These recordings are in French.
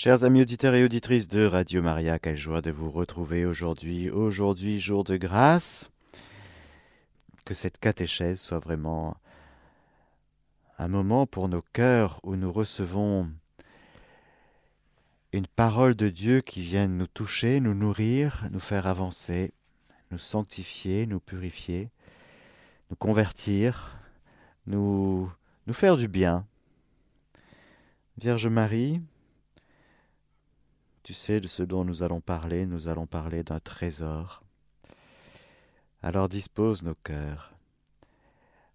Chers amis auditeurs et auditrices de Radio Maria, quelle joie de vous retrouver aujourd'hui, aujourd'hui jour de grâce. Que cette catéchèse soit vraiment un moment pour nos cœurs où nous recevons une parole de Dieu qui vient nous toucher, nous nourrir, nous faire avancer, nous sanctifier, nous purifier, nous convertir, nous, nous faire du bien. Vierge Marie, tu sais de ce dont nous allons parler, nous allons parler d'un trésor. Alors dispose nos cœurs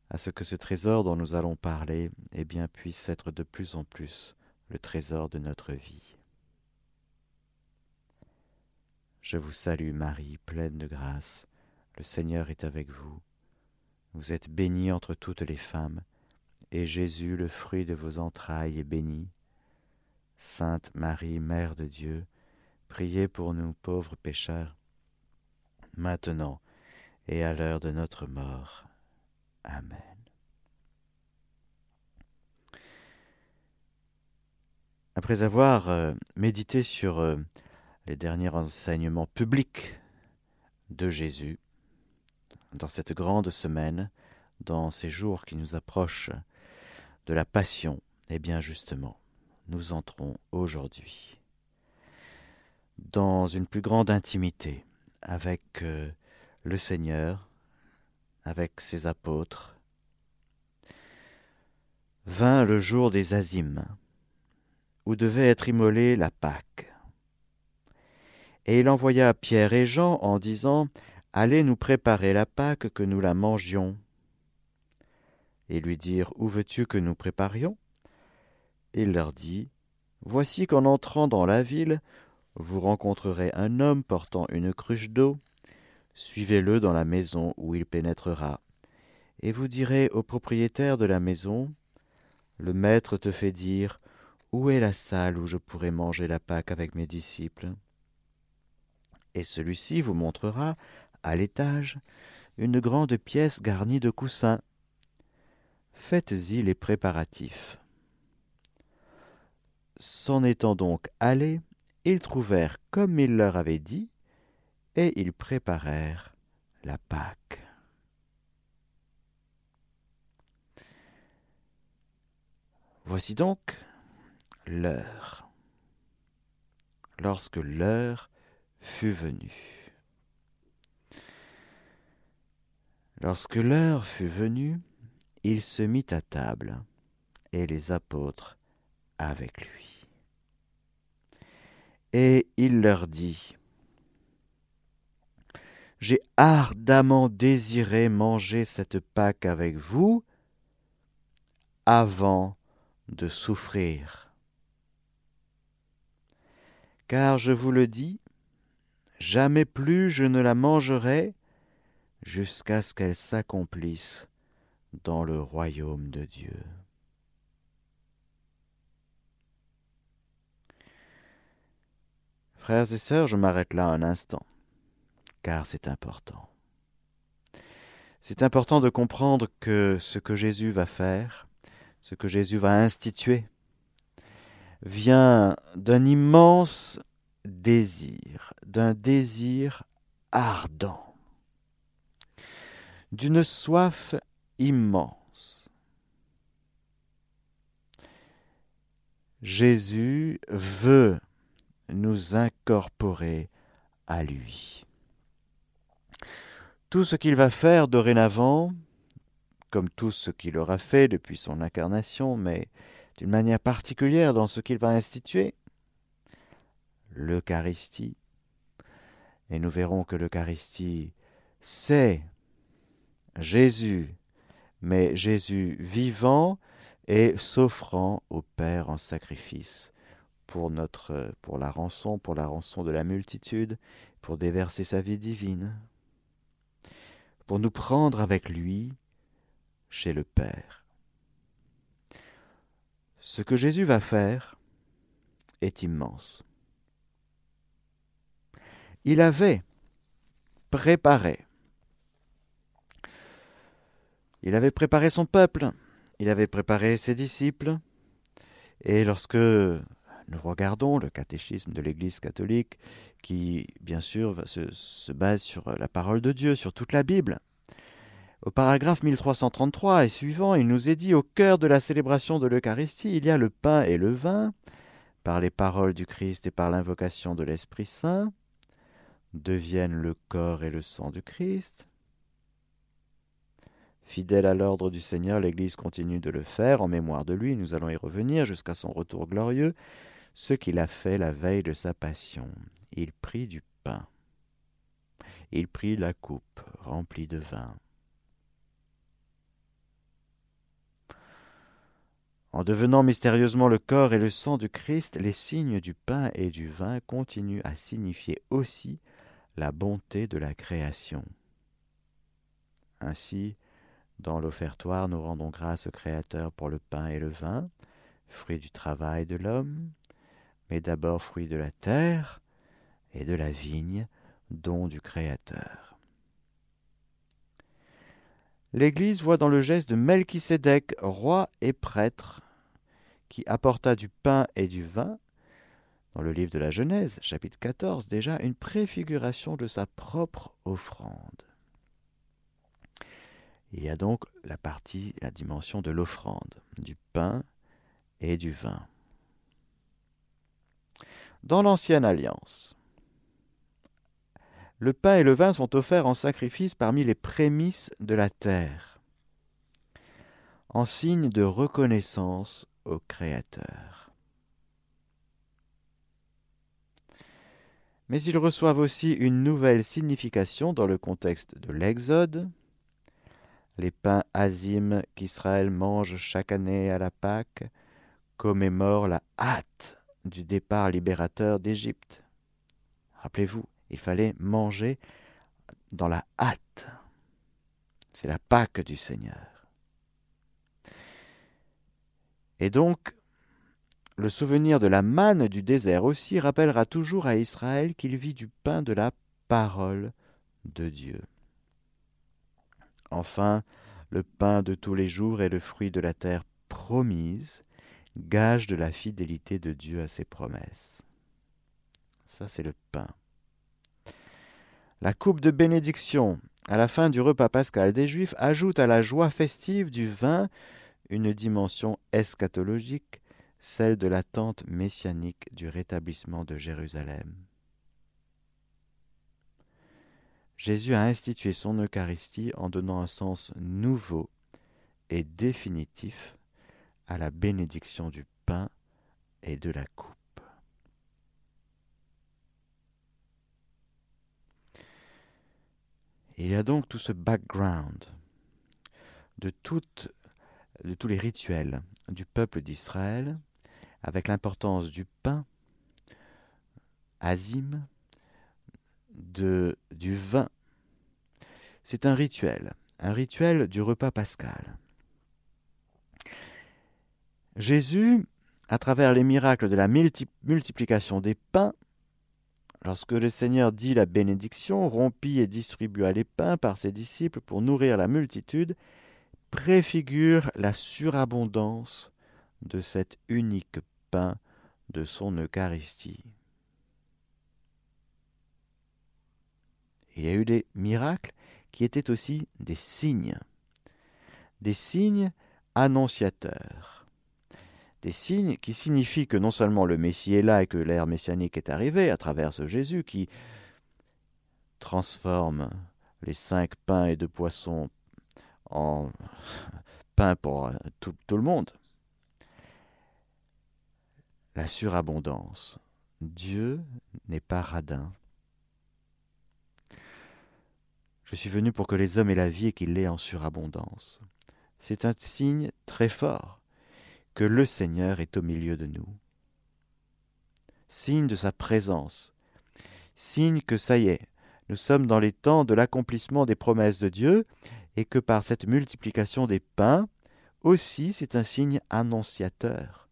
à ce que ce trésor dont nous allons parler eh bien, puisse être de plus en plus le trésor de notre vie. Je vous salue Marie, pleine de grâce, le Seigneur est avec vous. Vous êtes bénie entre toutes les femmes, et Jésus, le fruit de vos entrailles, est béni. Sainte Marie, Mère de Dieu, priez pour nous pauvres pécheurs, maintenant et à l'heure de notre mort. Amen. Après avoir euh, médité sur euh, les derniers enseignements publics de Jésus, dans cette grande semaine, dans ces jours qui nous approchent de la Passion, et eh bien justement, nous entrons aujourd'hui dans une plus grande intimité avec euh, le Seigneur, avec ses apôtres. Vint le jour des Azimes, où devait être immolée la Pâque. Et il envoya Pierre et Jean en disant Allez nous préparer la Pâque que nous la mangions. Et lui dirent Où veux-tu que nous préparions? Il leur dit Voici qu'en entrant dans la ville, vous rencontrerez un homme portant une cruche d'eau. Suivez-le dans la maison où il pénétrera. Et vous direz au propriétaire de la maison Le maître te fait dire Où est la salle où je pourrai manger la Pâque avec mes disciples? Et celui-ci vous montrera, à l'étage, une grande pièce garnie de coussins. Faites-y les préparatifs. S'en étant donc allés, ils trouvèrent comme il leur avait dit, et ils préparèrent la Pâque. Voici donc l'heure. Lorsque l'heure fut venue. Lorsque l'heure fut venue, il se mit à table, et les apôtres avec lui. Et il leur dit, J'ai ardemment désiré manger cette Pâque avec vous avant de souffrir. Car je vous le dis, jamais plus je ne la mangerai jusqu'à ce qu'elle s'accomplisse dans le royaume de Dieu. Frères et sœurs, je m'arrête là un instant, car c'est important. C'est important de comprendre que ce que Jésus va faire, ce que Jésus va instituer, vient d'un immense désir, d'un désir ardent, d'une soif immense. Jésus veut nous incorporer à lui. Tout ce qu'il va faire dorénavant, comme tout ce qu'il aura fait depuis son incarnation, mais d'une manière particulière dans ce qu'il va instituer, l'Eucharistie. Et nous verrons que l'Eucharistie, c'est Jésus, mais Jésus vivant et s'offrant au Père en sacrifice pour, notre, pour la rançon, pour la rançon de la multitude, pour déverser sa vie divine, pour nous prendre avec lui chez le Père. Ce que Jésus va faire est immense. Il avait préparé. Il avait préparé son peuple, il avait préparé ses disciples, et lorsque nous regardons le catéchisme de l'Église catholique qui, bien sûr, se, se, base sur la parole de Dieu, sur toute la Bible. Au paragraphe 1333 et suivant, il nous est dit au cœur de la célébration de l'Eucharistie, il y a le pain et le vin, par les paroles du Christ et par l'invocation de l'Esprit Saint, deviennent le corps et le sang du Christ. Fidèle à l'ordre du Seigneur, l'Église continue de le faire en mémoire de lui, nous allons y revenir jusqu'à son retour glorieux, ce qu'il a fait la veille de sa passion. Il prit du pain. Il prit la coupe remplie de vin. En devenant mystérieusement le corps et le sang du Christ, les signes du pain et du vin continuent à signifier aussi la bonté de la création. Ainsi, dans l'offertoire, nous rendons grâce au Créateur pour le pain et le vin, fruit du travail de l'homme, mais d'abord fruit de la terre et de la vigne, don du Créateur. L'Église voit dans le geste de Melchisédek, roi et prêtre, qui apporta du pain et du vin, dans le livre de la Genèse, chapitre 14, déjà une préfiguration de sa propre offrande. Il y a donc la partie, la dimension de l'offrande, du pain et du vin. Dans l'Ancienne Alliance, le pain et le vin sont offerts en sacrifice parmi les prémices de la terre, en signe de reconnaissance au Créateur. Mais ils reçoivent aussi une nouvelle signification dans le contexte de l'Exode, les pains azimes qu'Israël mange chaque année à la Pâque commémorent la hâte du départ libérateur d'Égypte. Rappelez-vous, il fallait manger dans la hâte. C'est la Pâque du Seigneur. Et donc, le souvenir de la manne du désert aussi rappellera toujours à Israël qu'il vit du pain de la parole de Dieu. Enfin, le pain de tous les jours est le fruit de la terre promise, gage de la fidélité de Dieu à ses promesses. Ça, c'est le pain. La coupe de bénédiction à la fin du repas pascal des Juifs ajoute à la joie festive du vin une dimension eschatologique, celle de l'attente messianique du rétablissement de Jérusalem. Jésus a institué son Eucharistie en donnant un sens nouveau et définitif à la bénédiction du pain et de la coupe. Il y a donc tout ce background de, tous les rituels du peuple d'Israël, avec l'importance du pain, azim, de, du vin. C'est un rituel, un rituel du repas pascal. Jésus, à travers les miracles de la multiplication des pains, lorsque le Seigneur dit la bénédiction, rompit et distribua les pains par ses disciples pour nourrir la multitude, préfigure la surabondance de cet unique pain de son Eucharistie. Il y a eu des miracles qui étaient aussi des signes, des signes annonciateurs, des signes qui signifient que non seulement le Messie est là et que l'ère messianique est arrivée à travers Jésus qui transforme les cinq pains et deux poissons en pain pour tout, tout le monde. La surabondance. Dieu n'est pas radin. Je suis venu pour que les hommes aient la vie et qu'ils l'aient en surabondance. C'est un signe très fort que le Seigneur est au milieu de nous. Signe de sa présence. Signe que ça y est, nous sommes dans les temps de l'accomplissement des promesses de Dieu et que par cette multiplication des pains, aussi c'est un signe annonciateur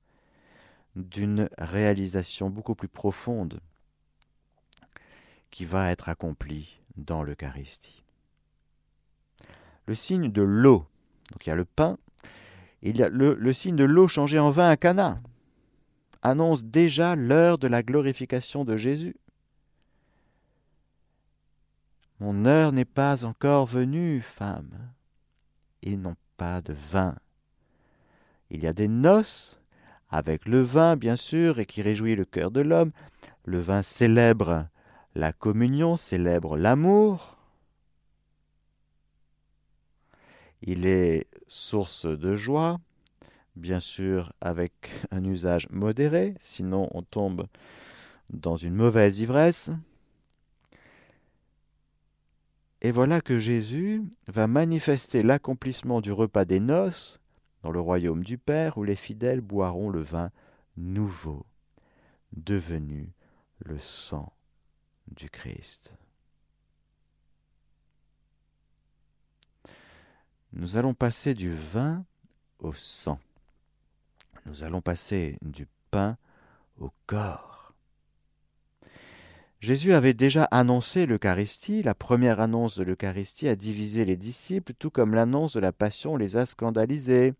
d'une réalisation beaucoup plus profonde qui va être accomplie dans l'Eucharistie le signe de l'eau. Donc il y a le pain, le, signe de l'eau changée en vin à Cana. annonce déjà l'heure de la glorification de Jésus. Mon heure n'est pas encore venue, femme. Ils n'ont pas de vin. Il y a des noces, avec le vin, bien sûr, et qui réjouit le cœur de l'homme. Le vin célèbre la communion, célèbre l'amour. Il est source de joie, bien sûr avec un usage modéré, sinon on tombe dans une mauvaise ivresse. Et voilà que Jésus va manifester l'accomplissement du repas des noces dans le royaume du Père où les fidèles boiront le vin nouveau, devenu le sang du Christ. Nous allons passer du vin au sang. Nous allons passer du pain au corps. Jésus avait déjà annoncé l'Eucharistie, la première annonce de l'Eucharistie a divisé les disciples, tout comme l'annonce de la Passion les a scandalisés.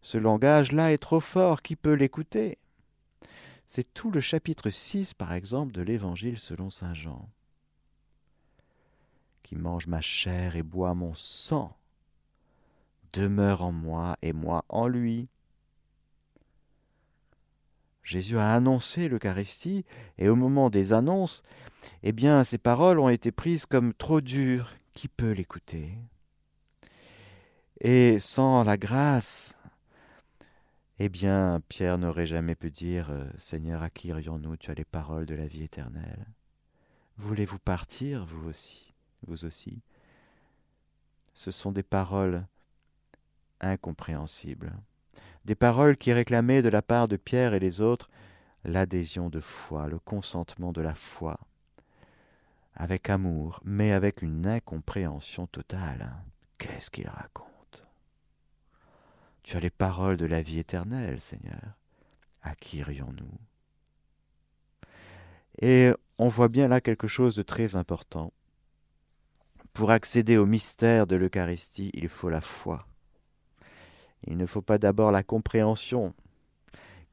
Ce langage-là est trop fort, qui peut l'écouter? C'est tout le chapitre 6, par exemple, de l'Évangile selon Saint Jean. Qui mange ma chair et boit mon sang demeure en moi et moi en lui. Jésus a annoncé l'Eucharistie, et au moment des annonces, eh bien, ces paroles ont été prises comme trop dures. Qui peut l'écouter? Et sans la grâce, eh bien, Pierre n'aurait jamais pu dire Seigneur, à qui irions-nous? Tu as les paroles de la vie éternelle. Voulez-vous partir, vous aussi Vous aussi? Ce sont des paroles incompréhensibles des paroles qui réclamaient de la part de Pierre et les autres l'adhésion de foi, le consentement de la foi, avec amour, mais avec une incompréhension totale. Qu'est-ce qu'il raconte? Tu as les paroles de la vie éternelle, Seigneur. À qui irions-nous Et on voit bien là quelque chose de très important. Pour accéder au mystère de l'Eucharistie, il faut la foi. Il ne faut pas d'abord la compréhension,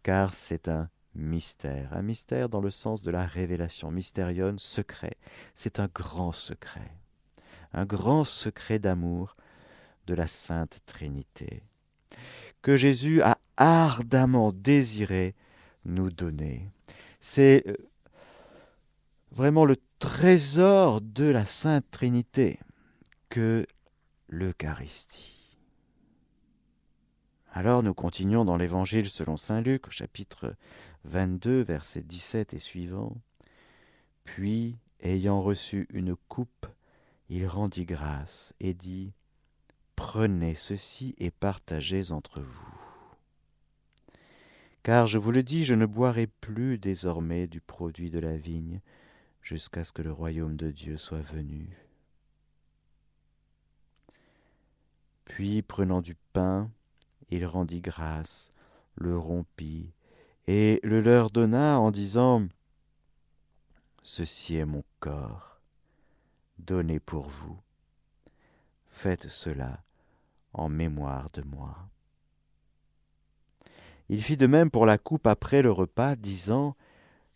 car c'est un mystère, un mystère dans le sens de la révélation, mystérion, secret. C'est un grand secret, un grand secret d'amour de la Sainte Trinité, que Jésus a ardemment désiré nous donner. C'est euh, vraiment le trésor de la Sainte Trinité que l'Eucharistie. Alors nous continuons dans l'Évangile selon Saint Luc, au chapitre 22, versets 17 et suivants. Puis, ayant reçu une coupe, il rendit grâce et dit Prenez ceci et partagez entre vous. Car je vous le dis, je ne boirai plus désormais du produit de la vigne jusqu'à ce que le royaume de Dieu soit venu. Puis, prenant du pain, il rendit grâce, le rompit, et le leur donna en disant Ceci est mon corps, donné pour vous. Faites cela en mémoire de moi. Il fit de même pour la coupe après le repas, disant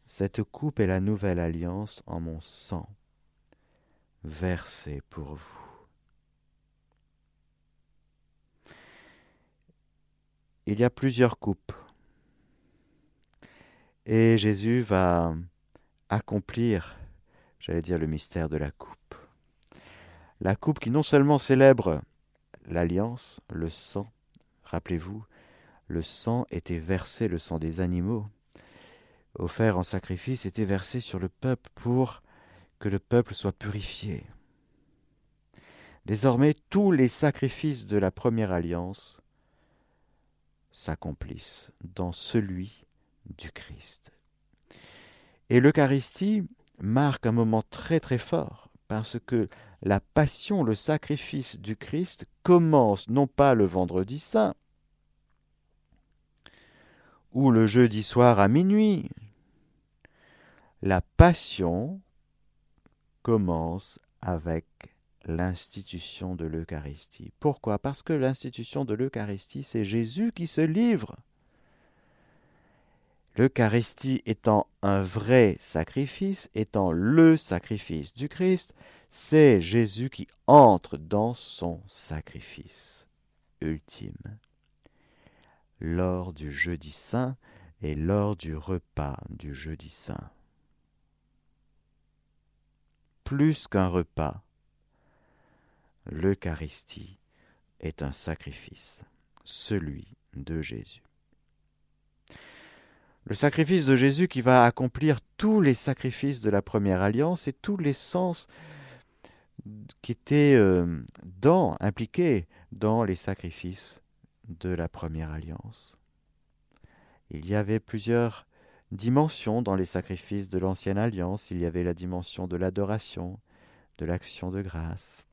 Cette coupe est la nouvelle alliance en mon sang, versé pour vous. Il y a plusieurs coupes. Et Jésus va accomplir, j'allais dire, le mystère de la coupe. La coupe qui non seulement célèbre l'alliance, le sang, rappelez-vous, le sang était versé, le sang des animaux, offert en sacrifice, était versé sur le peuple pour que le peuple soit purifié. Désormais, tous les sacrifices de la première alliance s'accomplissent dans celui du Christ. Et l'Eucharistie marque un moment très très fort parce que la passion, le sacrifice du Christ commence non pas le vendredi saint ou le jeudi soir à minuit. La passion commence avec l'institution de l'Eucharistie. Pourquoi? Parce que l'institution de l'Eucharistie, c'est Jésus qui se livre. L'Eucharistie étant un vrai sacrifice, étant le sacrifice du Christ, c'est Jésus qui entre dans son sacrifice ultime. Lors du jeudi saint et lors du repas du jeudi saint. Plus qu'un repas, l'Eucharistie est un sacrifice, celui de Jésus le sacrifice de Jésus qui va accomplir tous les sacrifices de la première alliance et tous les sens qui étaient euh, dans, impliqués dans les sacrifices de la première alliance. Il y avait plusieurs dimensions dans les sacrifices de l'ancienne alliance. Il y avait la dimension de l'adoration, de l'action de grâce.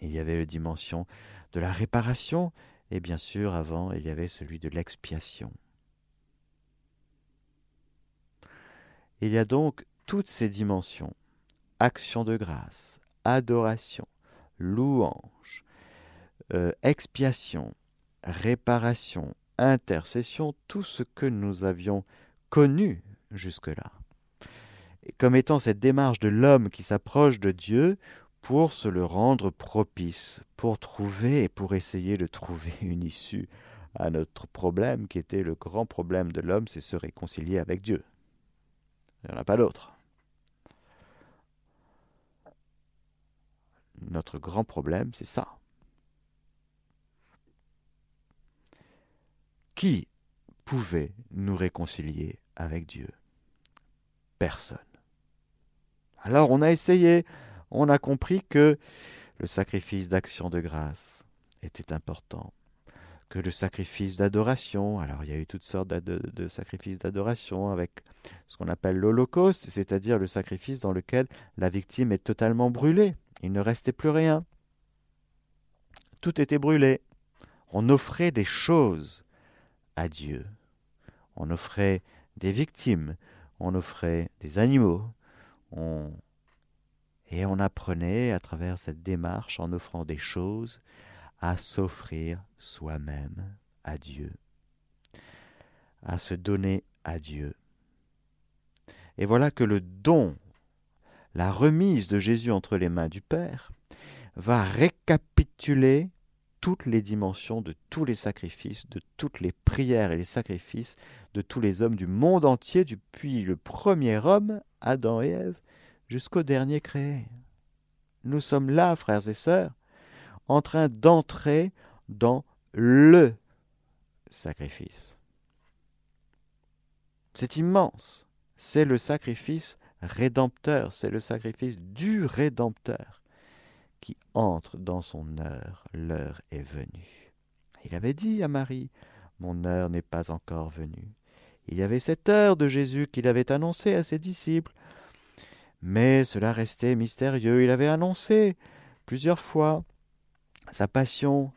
Il y avait la dimension de la réparation. Et bien sûr, avant, il y avait celui de l'expiation. Il y a donc toutes ces dimensions action de grâce, adoration, louange, euh, expiation, réparation, intercession, tout ce que nous avions connu jusque-là. Comme étant cette démarche de l'homme qui s'approche de Dieu pour se le rendre propice, pour trouver et pour essayer de trouver une issue à notre problème qui était le grand problème de l'homme, c'est se réconcilier avec Dieu. Il n'y en a pas d'autre. Notre grand problème, c'est ça. Qui pouvait nous réconcilier avec Dieu? Personne. Alors on a essayé, on a compris que le sacrifice d'action de grâce était important que le sacrifice d'adoration. Alors il y a eu toutes sortes de, sacrifices d'adoration avec ce qu'on appelle l'Holocauste, c'est-à-dire le sacrifice dans lequel la victime est totalement brûlée. Il ne restait plus rien. Tout était brûlé. On offrait des choses à Dieu. On offrait des victimes, on offrait des animaux, et on apprenait à travers cette démarche, en offrant des choses, à s'offrir soi-même à Dieu, à se donner à Dieu. Et voilà que le don, la remise de Jésus entre les mains du Père, va récapituler toutes les dimensions de tous les sacrifices, de toutes les prières et les sacrifices de tous les hommes du monde entier, depuis le premier homme, Adam et Ève, jusqu'au dernier créé. Nous sommes là, frères et sœurs, en train d'entrer dans le sacrifice. C'est immense. C'est le sacrifice rédempteur, c'est le sacrifice du rédempteur qui entre dans son heure. L'heure est venue. Il avait dit à Marie, Mon heure n'est pas encore venue. Il y avait cette heure de Jésus qu'il avait annoncée à ses disciples. Mais cela restait mystérieux. Il avait annoncé plusieurs fois sa passion,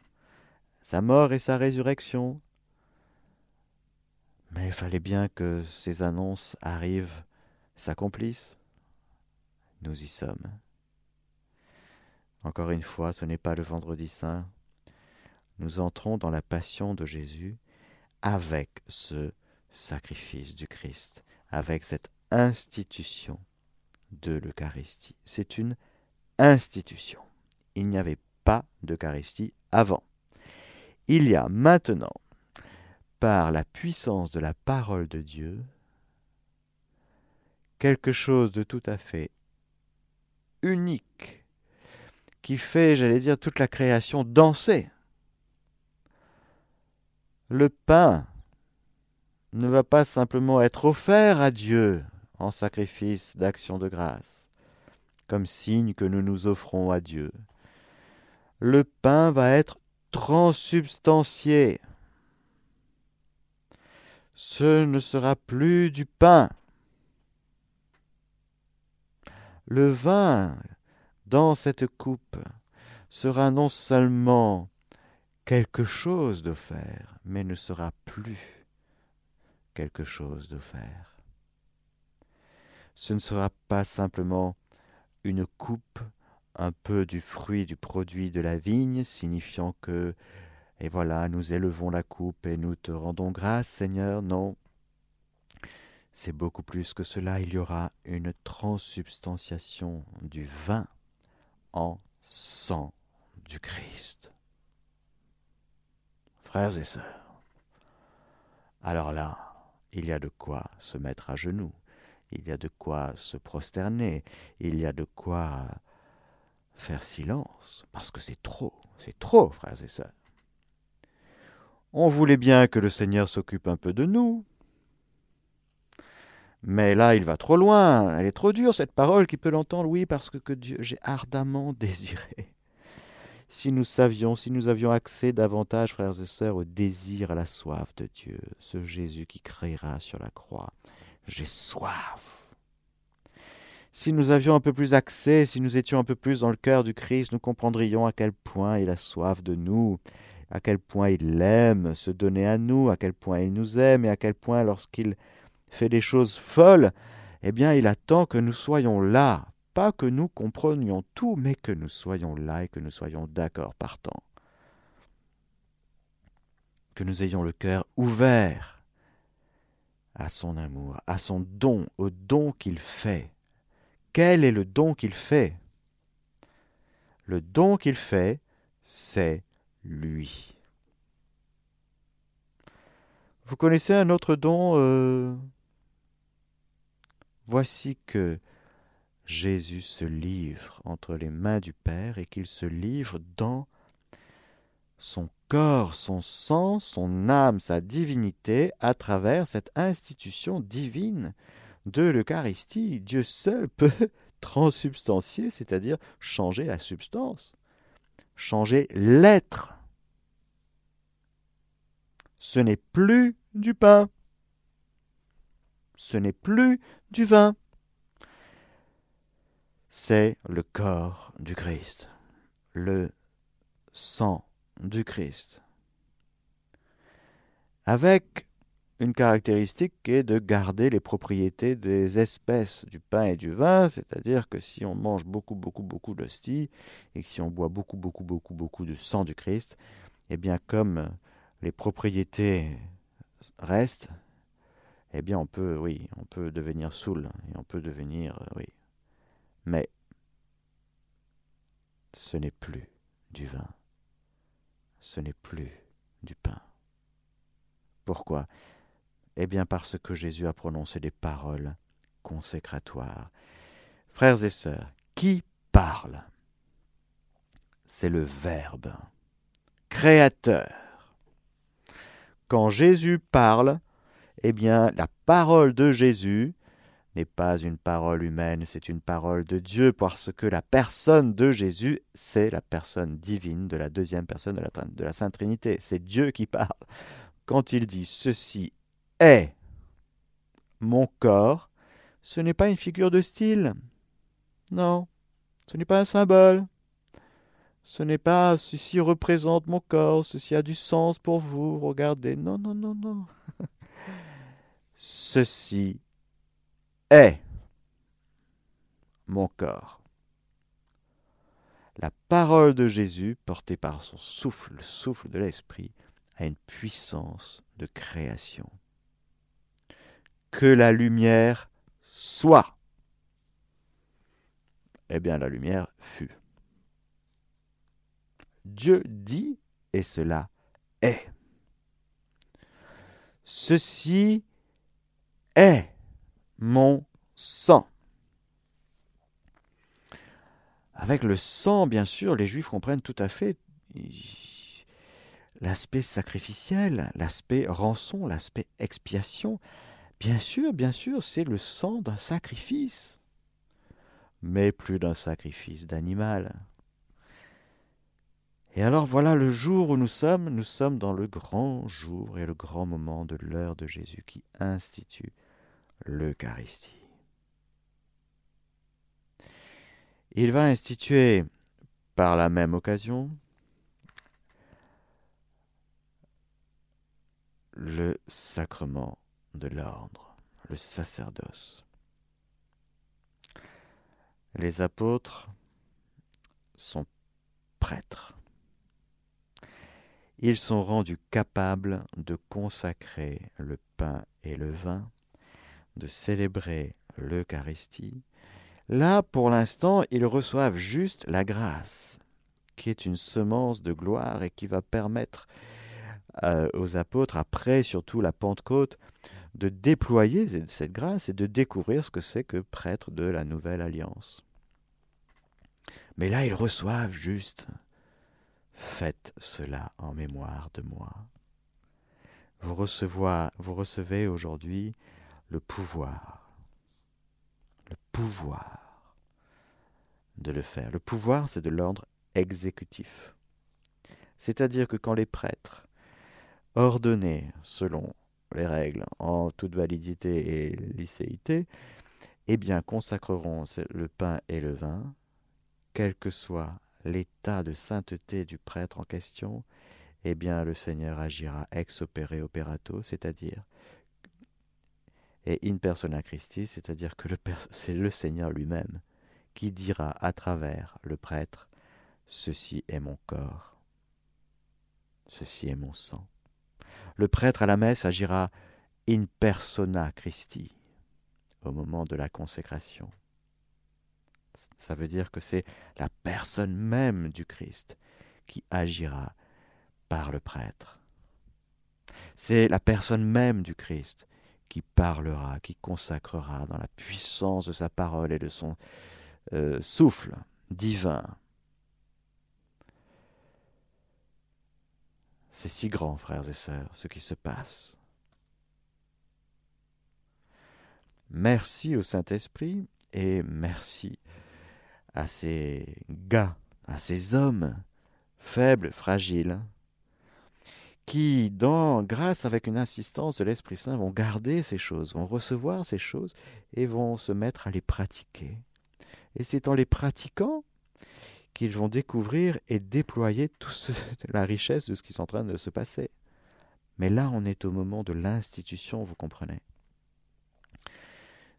sa mort et sa résurrection. Mais il fallait bien que ces annonces arrivent, s'accomplissent. Nous y sommes. Encore une fois, ce n'est pas le vendredi saint. Nous entrons dans la passion de Jésus avec ce sacrifice du Christ, avec cette institution de l'Eucharistie. C'est une institution. Il n'y avait pas d'Eucharistie avant. Il y a maintenant, par la puissance de la parole de Dieu, quelque chose de tout à fait unique qui fait, j'allais dire, toute la création danser. Le pain ne va pas simplement être offert à Dieu en sacrifice d'action de grâce, comme signe que nous nous offrons à Dieu le pain va être transubstantié. Ce ne sera plus du pain. Le vin dans cette coupe sera non seulement quelque chose d'offert, mais ne sera plus quelque chose d'offert. Ce ne sera pas simplement une coupe un peu du fruit du produit de la vigne, signifiant que, et voilà, nous élevons la coupe et nous te rendons grâce, Seigneur. Non, c'est beaucoup plus que cela, il y aura une transubstantiation du vin en sang du Christ. Frères et sœurs, alors là, il y a de quoi se mettre à genoux, il y a de quoi se prosterner, il y a de quoi faire silence, parce que c'est trop, c'est trop, frères et sœurs. On voulait bien que le Seigneur s'occupe un peu de nous, mais là, il va trop loin. Elle est trop dure, cette parole. Qui peut l'entendre Oui, parce que, Dieu, j'ai ardemment désiré. Si nous savions, si nous avions accès davantage, frères et sœurs, au désir, à la soif de Dieu, ce Jésus qui créera sur la croix, j'ai soif. Si nous avions un peu plus accès, si nous étions un peu plus dans le cœur du Christ, nous comprendrions à quel point il a soif de nous, à quel point il aime se donner à nous, à quel point il nous aime et à quel point lorsqu'il fait des choses folles, eh bien il attend que nous soyons là, pas que nous comprenions tout, mais que nous soyons là et que nous soyons d'accord partant. Que nous ayons le cœur ouvert à son amour, à son don, au don qu'il fait. Quel est le don qu'il fait? Le don qu'il fait, c'est lui. Vous connaissez un autre don euh, Voici que Jésus se livre entre les mains du Père et qu'il se livre dans son corps, son sang, son âme, sa divinité à travers cette institution divine de l'Eucharistie. Dieu seul peut transubstancier, c'est-à-dire changer la substance, changer l'être. Ce n'est plus du pain, ce n'est plus du vin. C'est le corps du Christ, le sang du Christ. Avec une caractéristique qui est de garder les propriétés des espèces du pain et du vin, c'est-à-dire que si on mange beaucoup, beaucoup, beaucoup d'hosties, et que si on boit beaucoup, beaucoup, beaucoup, beaucoup de sang du Christ, eh bien comme les propriétés restent, eh bien on peut, oui, on peut devenir saoul, et on peut devenir, euh, oui. Mais ce n'est plus du vin, ce n'est plus du pain. Pourquoi? Eh bien parce que Jésus a prononcé des paroles consécratoires. Frères et sœurs, qui parle? C'est le Verbe, créateur. Quand Jésus parle, eh bien, la parole de Jésus n'est pas une parole humaine, c'est une parole de Dieu, parce que la personne de Jésus, c'est la personne divine de la deuxième personne de la, de la Sainte Trinité. C'est Dieu qui parle. Quand il dit ceci est mon corps, ce n'est pas une figure de style. Non, ce n'est pas un symbole. Ce n'est pas ceci représente mon corps, ceci a du sens pour vous, regardez. Non, non, non, non. Ceci est mon corps. La parole de Jésus, portée par son souffle, le souffle de l'Esprit, a une puissance de création. Que la lumière soit. Eh bien, la lumière fut. Dieu dit, et cela est. Ceci est mon sang. Avec le sang, bien sûr, les Juifs comprennent tout à fait l'aspect sacrificiel, l'aspect rançon, l'aspect expiation. Bien sûr, bien sûr, c'est le sang d'un sacrifice, mais plus d'un sacrifice d'animal. Et alors voilà le jour où nous sommes, nous sommes dans le grand jour et le grand moment de l'heure de Jésus qui institue l'Eucharistie. Il va instituer par la même occasion le sacrement de l'ordre, le sacerdoce. Les apôtres sont prêtres. Ils sont rendus capables de consacrer le pain et le vin de célébrer l'Eucharistie, là, pour l'instant, ils reçoivent juste la grâce, qui est une semence de gloire et qui va permettre euh, aux apôtres, après surtout la Pentecôte, de déployer cette grâce et de découvrir ce que c'est que prêtre de la nouvelle alliance. Mais là, ils reçoivent juste Faites cela en mémoire de moi. Vous, vous recevez aujourd'hui le pouvoir, le pouvoir de le faire. Le pouvoir, c'est de l'ordre exécutif. C'est-à-dire que quand les prêtres, ordonnés selon les règles en toute validité et licéité, eh bien consacreront le pain et le vin, quel que soit l'état de sainteté du prêtre en question, eh bien le Seigneur agira ex opere operato, c'est-à-dire et in persona Christi, c'est-à-dire que c'est le Seigneur lui-même qui dira à travers le prêtre Ceci est mon corps, ceci est mon sang. Le prêtre à la messe agira in persona Christi au moment de la consécration. Ça veut dire que c'est la personne même du Christ qui agira par le prêtre. C'est la personne même du Christ qui parlera, qui consacrera dans la puissance de sa parole et de son euh, souffle divin. C'est si grand, frères et sœurs, ce qui se passe. Merci au Saint-Esprit et merci à ces gars, à ces hommes faibles, fragiles, qui, dans, grâce avec une insistance de l'Esprit Saint, vont garder ces choses, vont recevoir ces choses et vont se mettre à les pratiquer. Et c'est en les pratiquant qu'ils vont découvrir et déployer toute la richesse de ce qui est en train de se passer. Mais là, on est au moment de l'institution, vous comprenez.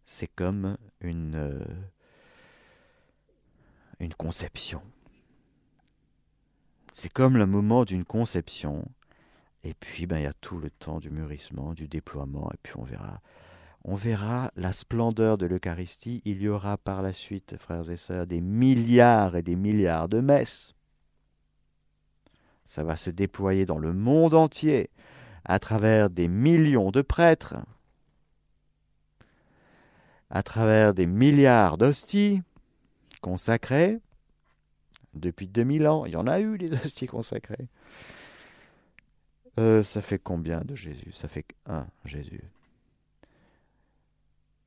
C'est comme une, euh, une conception. C'est comme le moment d'une conception, et puis ben, il y a tout le temps du mûrissement, du déploiement, et puis on verra. On verra la splendeur de l'Eucharistie. Il y aura par la suite, frères et sœurs, des milliards et des milliards de messes. Ça va se déployer dans le monde entier à travers des millions de prêtres, à travers des milliards d'hosties, consacrés. Depuis 2000 ans, il y en a eu des hosties consacrés. Euh, ça fait combien de Jésus? Ça fait un Jésus.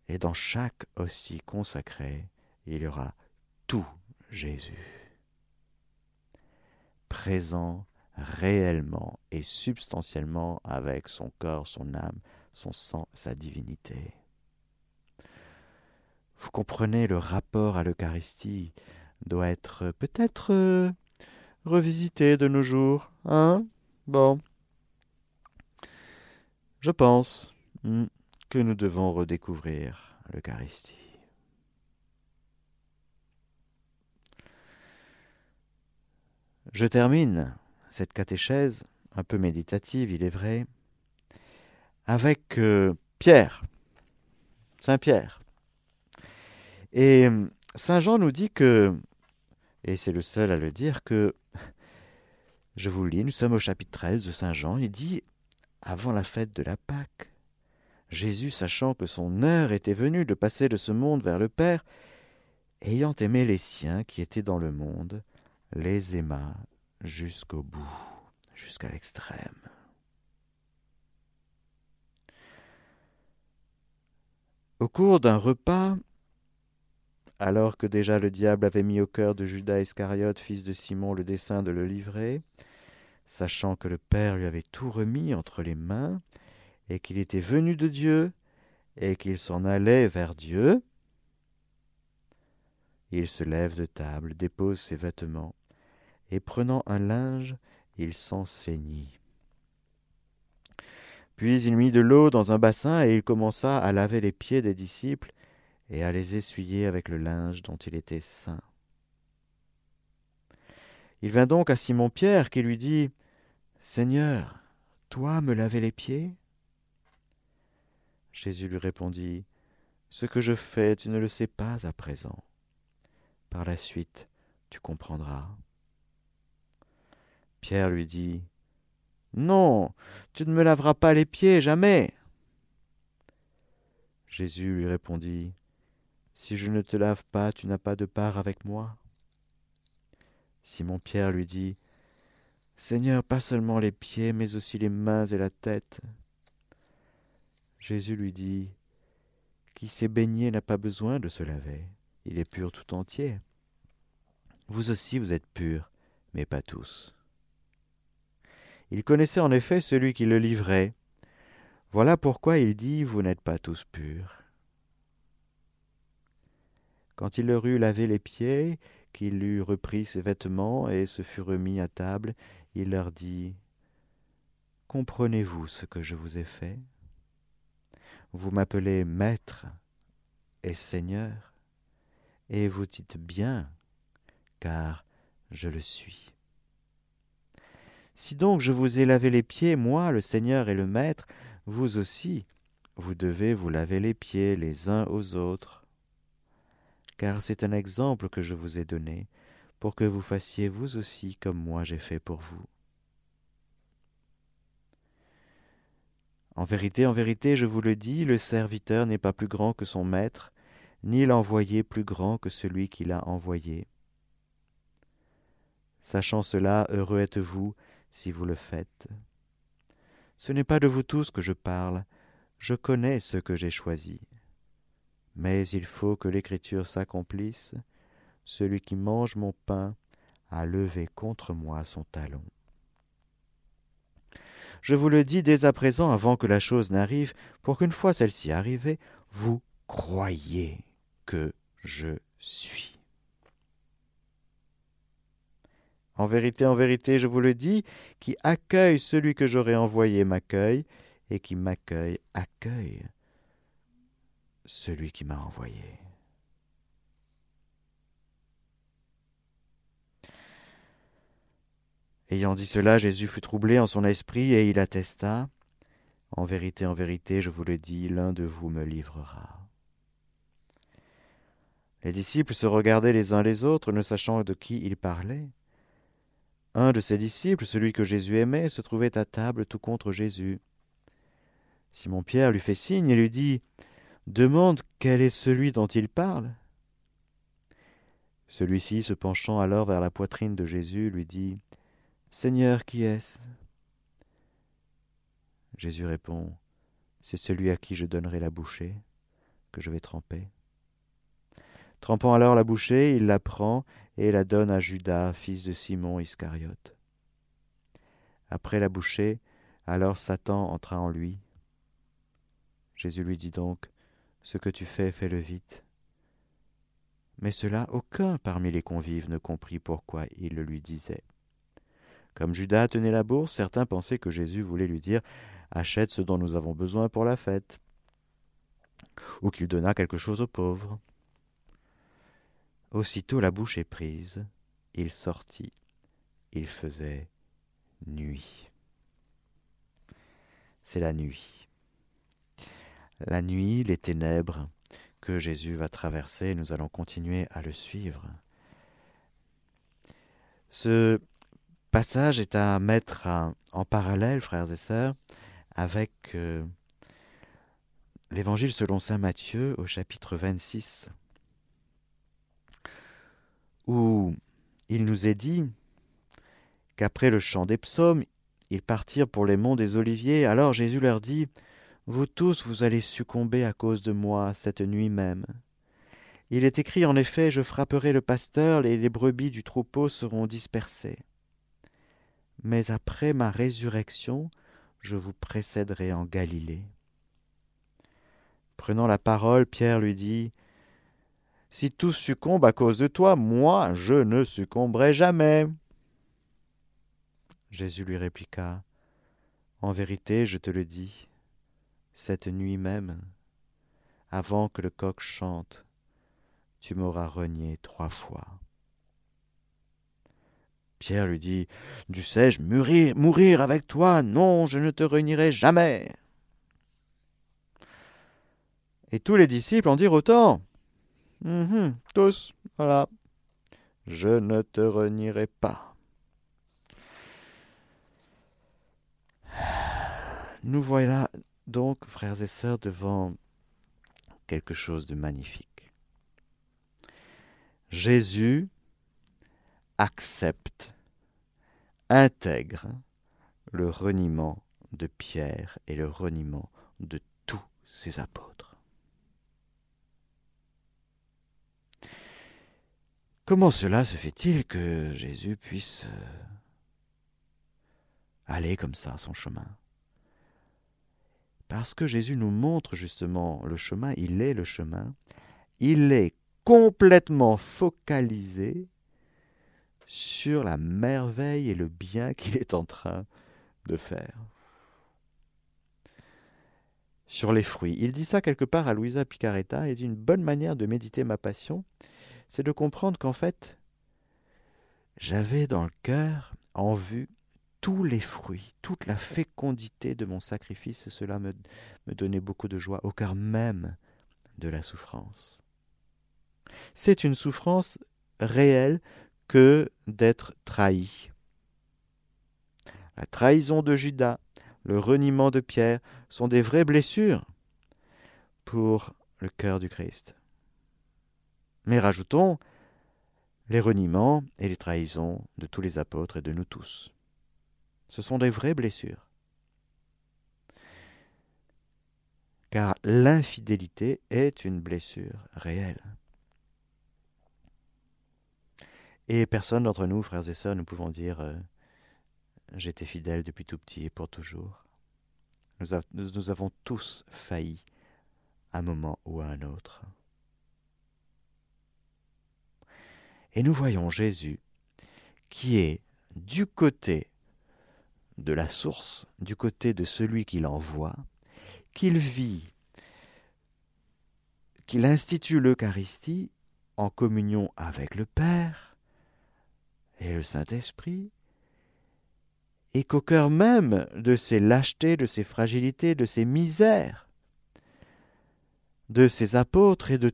Et dans chaque hostie consacrée, il y aura tout Jésus. Présent réellement et substantiellement avec son corps, son âme, son sang, sa divinité. Vous comprenez, le rapport à l'Eucharistie doit être peut-être euh, revisité de nos jours. Hein? Bon. Je pense hmm, que nous devons redécouvrir l'Eucharistie. Je termine cette catéchèse, un peu méditative, il est vrai, avec euh, Pierre, Saint Pierre. Et hum, Saint Jean nous dit que, et c'est le seul à le dire, que, je vous lis, nous sommes au chapitre 13 de Saint Jean, il dit, avant la fête de la Pâque, Jésus, sachant que son heure était venue de passer de ce monde vers le Père, ayant aimé les siens qui étaient dans le monde, les aima jusqu'au bout, jusqu'à l'extrême. Au cours d'un repas, alors que déjà le diable avait mis au cœur de Judas Iscariote, fils de Simon, le dessein de le livrer, sachant que le Père lui avait tout remis entre les mains, et qu'il était venu de Dieu, et qu'il s'en allait vers Dieu, il se lève de table, dépose ses vêtements, et prenant un linge, il s'en saignit. Puis il mit de l'eau dans un bassin, et il commença à laver les pieds des disciples, et à les essuyer avec le linge dont il était saint. Il vint donc à Simon-Pierre qui lui dit Seigneur, toi me laver les pieds? Jésus lui répondit Ce que je fais, tu ne le sais pas à présent. Par la suite, tu comprendras. Pierre lui dit, Non, tu ne me laveras pas les pieds, jamais. Jésus lui répondit, Si je ne te lave pas, tu n'as pas de part avec moi. Simon-Pierre lui dit, Seigneur, pas seulement les pieds, mais aussi les mains et la tête. Jésus lui dit, Qui s'est baigné n'a pas besoin de se laver, il est pur tout entier. Vous aussi vous êtes purs, mais pas tous. Il connaissait en effet celui qui le livrait. Voilà pourquoi il dit, Vous n'êtes pas tous purs. Quand il leur eut lavé les pieds, qu'il eut repris ses vêtements et se fut remis à table, il leur dit Comprenez-vous ce que je vous ai fait? Vous m'appelez Maître et Seigneur, et vous dites bien, car je le suis. Si donc je vous ai lavé les pieds, moi, le Seigneur et le Maître, vous aussi, vous devez vous laver les pieds les uns aux autres car c'est un exemple que je vous ai donné, pour que vous fassiez vous aussi comme moi j'ai fait pour vous. En vérité, en vérité, je vous le dis, le serviteur n'est pas plus grand que son maître, ni l'envoyé plus grand que celui qui l'a envoyé. Sachant cela, heureux êtes-vous si vous le faites. Ce n'est pas de vous tous que je parle, je connais ceux que j'ai choisis. Mais il faut que l'Écriture s'accomplisse. Celui qui mange mon pain a levé contre moi son talon. Je vous le dis dès à présent, avant que la chose n'arrive, pour qu'une fois celle-ci arrivée, vous croyez que je suis. En vérité, en vérité, je vous le dis, qui accueille celui que j'aurai envoyé m'accueille, et qui m'accueille accueille celui qui m'a envoyé. Ayant dit cela, Jésus fut troublé en son esprit et il attesta, En vérité, en vérité, je vous le dis, l'un de vous me livrera. Les disciples se regardaient les uns les autres, ne sachant de qui ils parlaient. Un de ses disciples, celui que Jésus aimait, se trouvait à table tout contre Jésus. Simon-Pierre lui fait signe et lui dit demande quel est celui dont il parle. Celui-ci, se penchant alors vers la poitrine de Jésus, lui dit Seigneur, qui est-ce? Jésus répond C'est celui à qui je donnerai la bouchée, que je vais tremper. Trempant alors la bouchée, il la prend et la donne à Judas, fils de Simon Iscariote. Après la bouchée, alors Satan entra en lui. Jésus lui dit donc ce que tu fais, fais-le vite. Mais cela, aucun parmi les convives ne comprit pourquoi il le lui disait. Comme Judas tenait la bourse, certains pensaient que Jésus voulait lui dire Achète ce dont nous avons besoin pour la fête, ou qu'il donnât quelque chose aux pauvres. Aussitôt la bouche est prise, il sortit. Il faisait nuit. C'est la nuit la nuit, les ténèbres que Jésus va traverser. Nous allons continuer à le suivre. Ce passage est à mettre en parallèle, frères et sœurs, avec euh, l'Évangile selon Saint Matthieu au chapitre 26, où il nous est dit qu'après le chant des psaumes, ils partirent pour les monts des Oliviers. Alors Jésus leur dit vous tous, vous allez succomber à cause de moi cette nuit même. Il est écrit en effet, je frapperai le pasteur et les brebis du troupeau seront dispersées. Mais après ma résurrection, je vous précéderai en Galilée. Prenant la parole, Pierre lui dit, Si tous succombent à cause de toi, moi je ne succomberai jamais. Jésus lui répliqua, En vérité, je te le dis, cette nuit même, avant que le coq chante, tu m'auras renié trois fois. Pierre lui dit Dussé-je mourir, mourir avec toi? Non, je ne te renierai jamais. Et tous les disciples en dirent autant. Mhm, tous, voilà. Je ne te renierai pas. Nous voilà donc, frères et sœurs, devant quelque chose de magnifique. Jésus accepte, intègre le reniement de Pierre et le reniement de tous ses apôtres. Comment cela se fait-il que Jésus puisse euh, aller comme ça son chemin? Parce que Jésus nous montre justement le chemin, il est le chemin, il est complètement focalisé sur la merveille et le bien qu'il est en train de faire. Sur les fruits. Il dit ça quelque part à Louisa Picaretta et dit une bonne manière de méditer ma passion, c'est de comprendre qu'en fait, j'avais dans le cœur en vue tous les fruits, toute la fécondité de mon sacrifice, cela me, me donnait beaucoup de joie au cœur même de la souffrance. C'est une souffrance réelle que d'être trahi. La trahison de Judas, le reniement de Pierre sont des vraies blessures pour le cœur du Christ. Mais rajoutons les reniements et les trahisons de tous les apôtres et de nous tous. Ce sont des vraies blessures. Car l'infidélité est une blessure réelle. Et personne d'entre nous, frères et sœurs, nous pouvons dire euh, J'étais fidèle depuis tout petit et pour toujours. Nous, nous, avons tous failli à un moment ou à un autre. Et nous voyons Jésus qui est du côté de la source, du côté de celui qui l'envoie, qu'il vit, qu'il institue l'Eucharistie en communion avec le Père, et le Saint-Esprit, et qu'au cœur même de ces lâchetés, de ces fragilités, de ces misères, de ces apôtres et de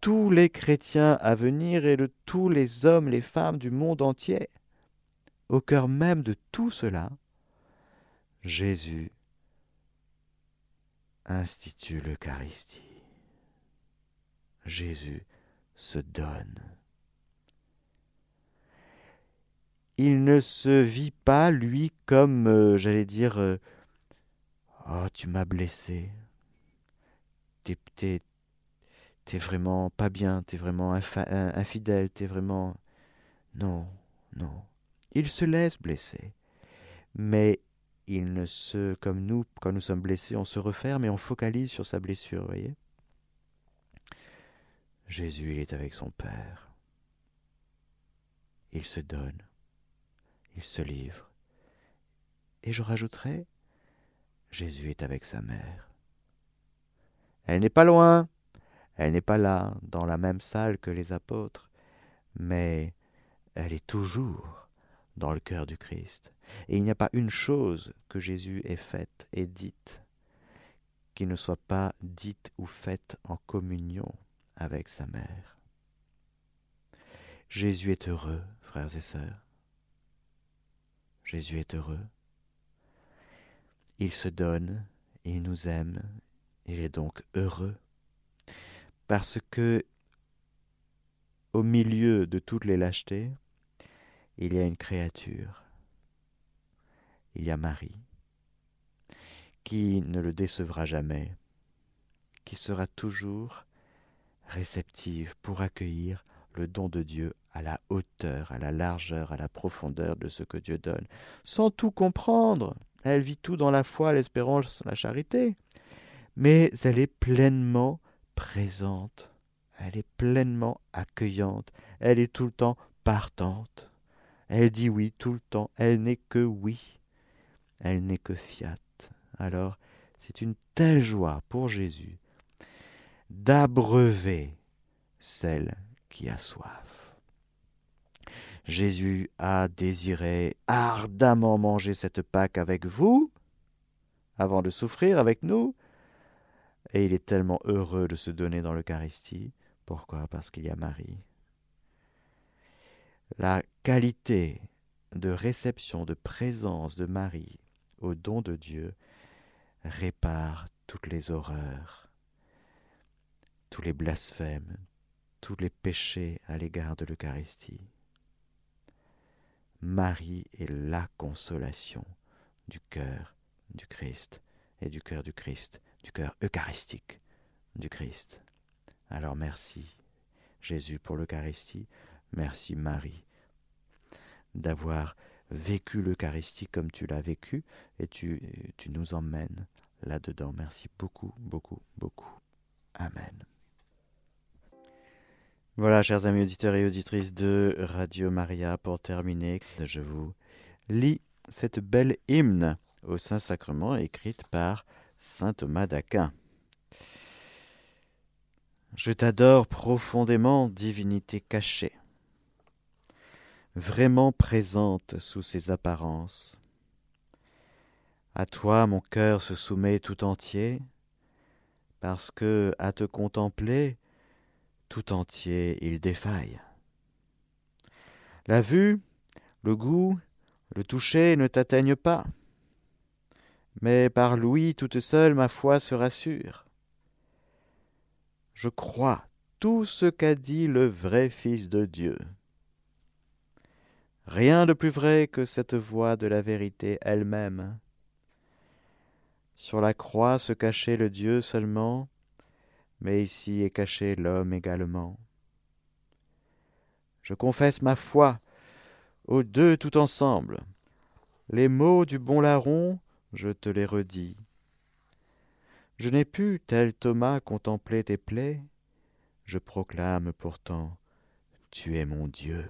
tous les chrétiens à venir et de tous les hommes, les femmes du monde entier, au cœur même de tout cela, Jésus institue l'Eucharistie. Jésus se donne. il ne se vit pas, lui, comme, euh, j'allais dire, euh, Oh, tu m'as blessé. T'es, t'es, vraiment pas bien, t'es vraiment infidèle, t'es vraiment. Non, non. Il se laisse blesser. Mais il ne se. Comme nous, quand nous sommes blessés, on se referme et on focalise sur sa blessure, vous voyez Jésus, il est avec son Père. Il se donne il se livre. Et je rajouterai, Jésus est avec sa mère. Elle n'est pas loin, elle n'est pas là, dans la même salle que les apôtres, mais elle est toujours dans le cœur du Christ. Et il n'y a pas une chose que Jésus ait faite et dite qui ne soit pas dite ou faite en communion avec sa mère. Jésus est heureux, frères et sœurs. Jésus est heureux. Il se donne, il nous aime, il est donc heureux. Parce que, au milieu de toutes les lâchetés, il y a une créature. Il y a Marie, qui ne le décevra jamais, qui sera toujours réceptive pour accueillir le don de Dieu à la hauteur, à la largeur, à la profondeur de ce que Dieu donne, sans tout comprendre. Elle vit tout dans la foi, l'espérance, la charité, mais elle est pleinement présente, elle est pleinement accueillante, elle est tout le temps partante. Elle dit oui tout le temps, elle n'est que oui, elle n'est que fiat. Alors, c'est une telle joie pour Jésus d'abreuver celle qui a soif. Jésus a désiré ardemment manger cette Pâque avec vous, avant de souffrir avec nous, Et il est tellement heureux de se donner dans l'Eucharistie. Pourquoi? Parce qu'il y a Marie. La qualité de réception, de présence de Marie au don de Dieu répare toutes les horreurs, tous les blasphèmes, tous les péchés à l'égard de l'Eucharistie. Marie est la consolation du cœur du Christ et du cœur du Christ, du cœur eucharistique du Christ. Alors merci Jésus pour l'Eucharistie, merci Marie d'avoir vécu l'Eucharistie comme tu l'as vécu et tu, tu nous emmènes là-dedans. Merci beaucoup, beaucoup, beaucoup. Amen. Voilà, chers amis auditeurs et auditrices de Radio Maria, pour terminer, je vous lis cette belle hymne au Saint-Sacrement écrite par Saint Thomas d'Aquin. Je t'adore profondément, divinité cachée, vraiment présente sous ses apparences. À toi mon cœur se soumet tout entier, parce que, à te contempler, tout entier il défaille. La vue, le goût, le toucher ne t'atteignent pas, mais par l'ouïe toute seule ma foi se rassure. Je crois tout ce qu'a dit le vrai Fils de Dieu. Rien de plus vrai que cette voix de la vérité elle-même. Sur la croix se cachait le Dieu seulement, mais ici est caché l'homme également. Je confesse ma foi aux deux tout ensemble. Les mots du bon larron, je te les redis. Je n'ai pu, tel Thomas, contempler tes plaies, je proclame pourtant, tu es mon Dieu.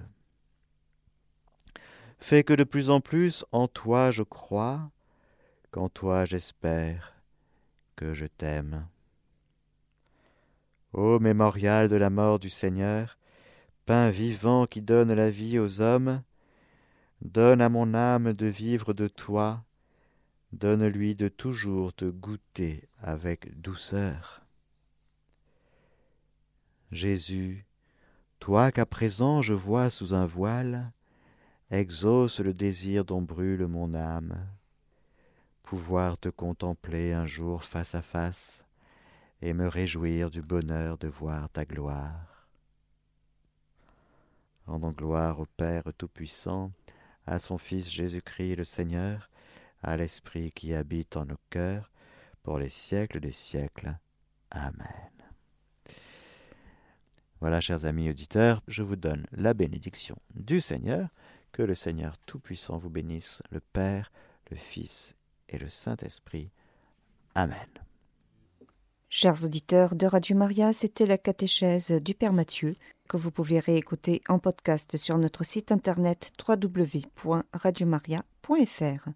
Fais que de plus en plus en toi je crois, qu'en toi j'espère, que je t'aime. Ô mémorial de la mort du Seigneur, pain vivant qui donne la vie aux hommes, donne à mon âme de vivre de toi, donne-lui de toujours te goûter avec douceur. Jésus, toi qu'à présent je vois sous un voile, exauce le désir dont brûle mon âme, pouvoir te contempler un jour face à face, et me réjouir du bonheur de voir ta gloire. Rendons gloire au Père Tout-Puissant, à son Fils Jésus-Christ le Seigneur, à l'Esprit qui habite en nos cœurs, pour les siècles des siècles. Amen. Voilà, chers amis auditeurs, je vous donne la bénédiction du Seigneur. Que le Seigneur Tout-Puissant vous bénisse, le Père, le Fils et le Saint-Esprit. Amen. Chers auditeurs de Radio Maria, c'était la catéchèse du Père Mathieu que vous pouvez réécouter en podcast sur notre site internet www.radiomaria.fr.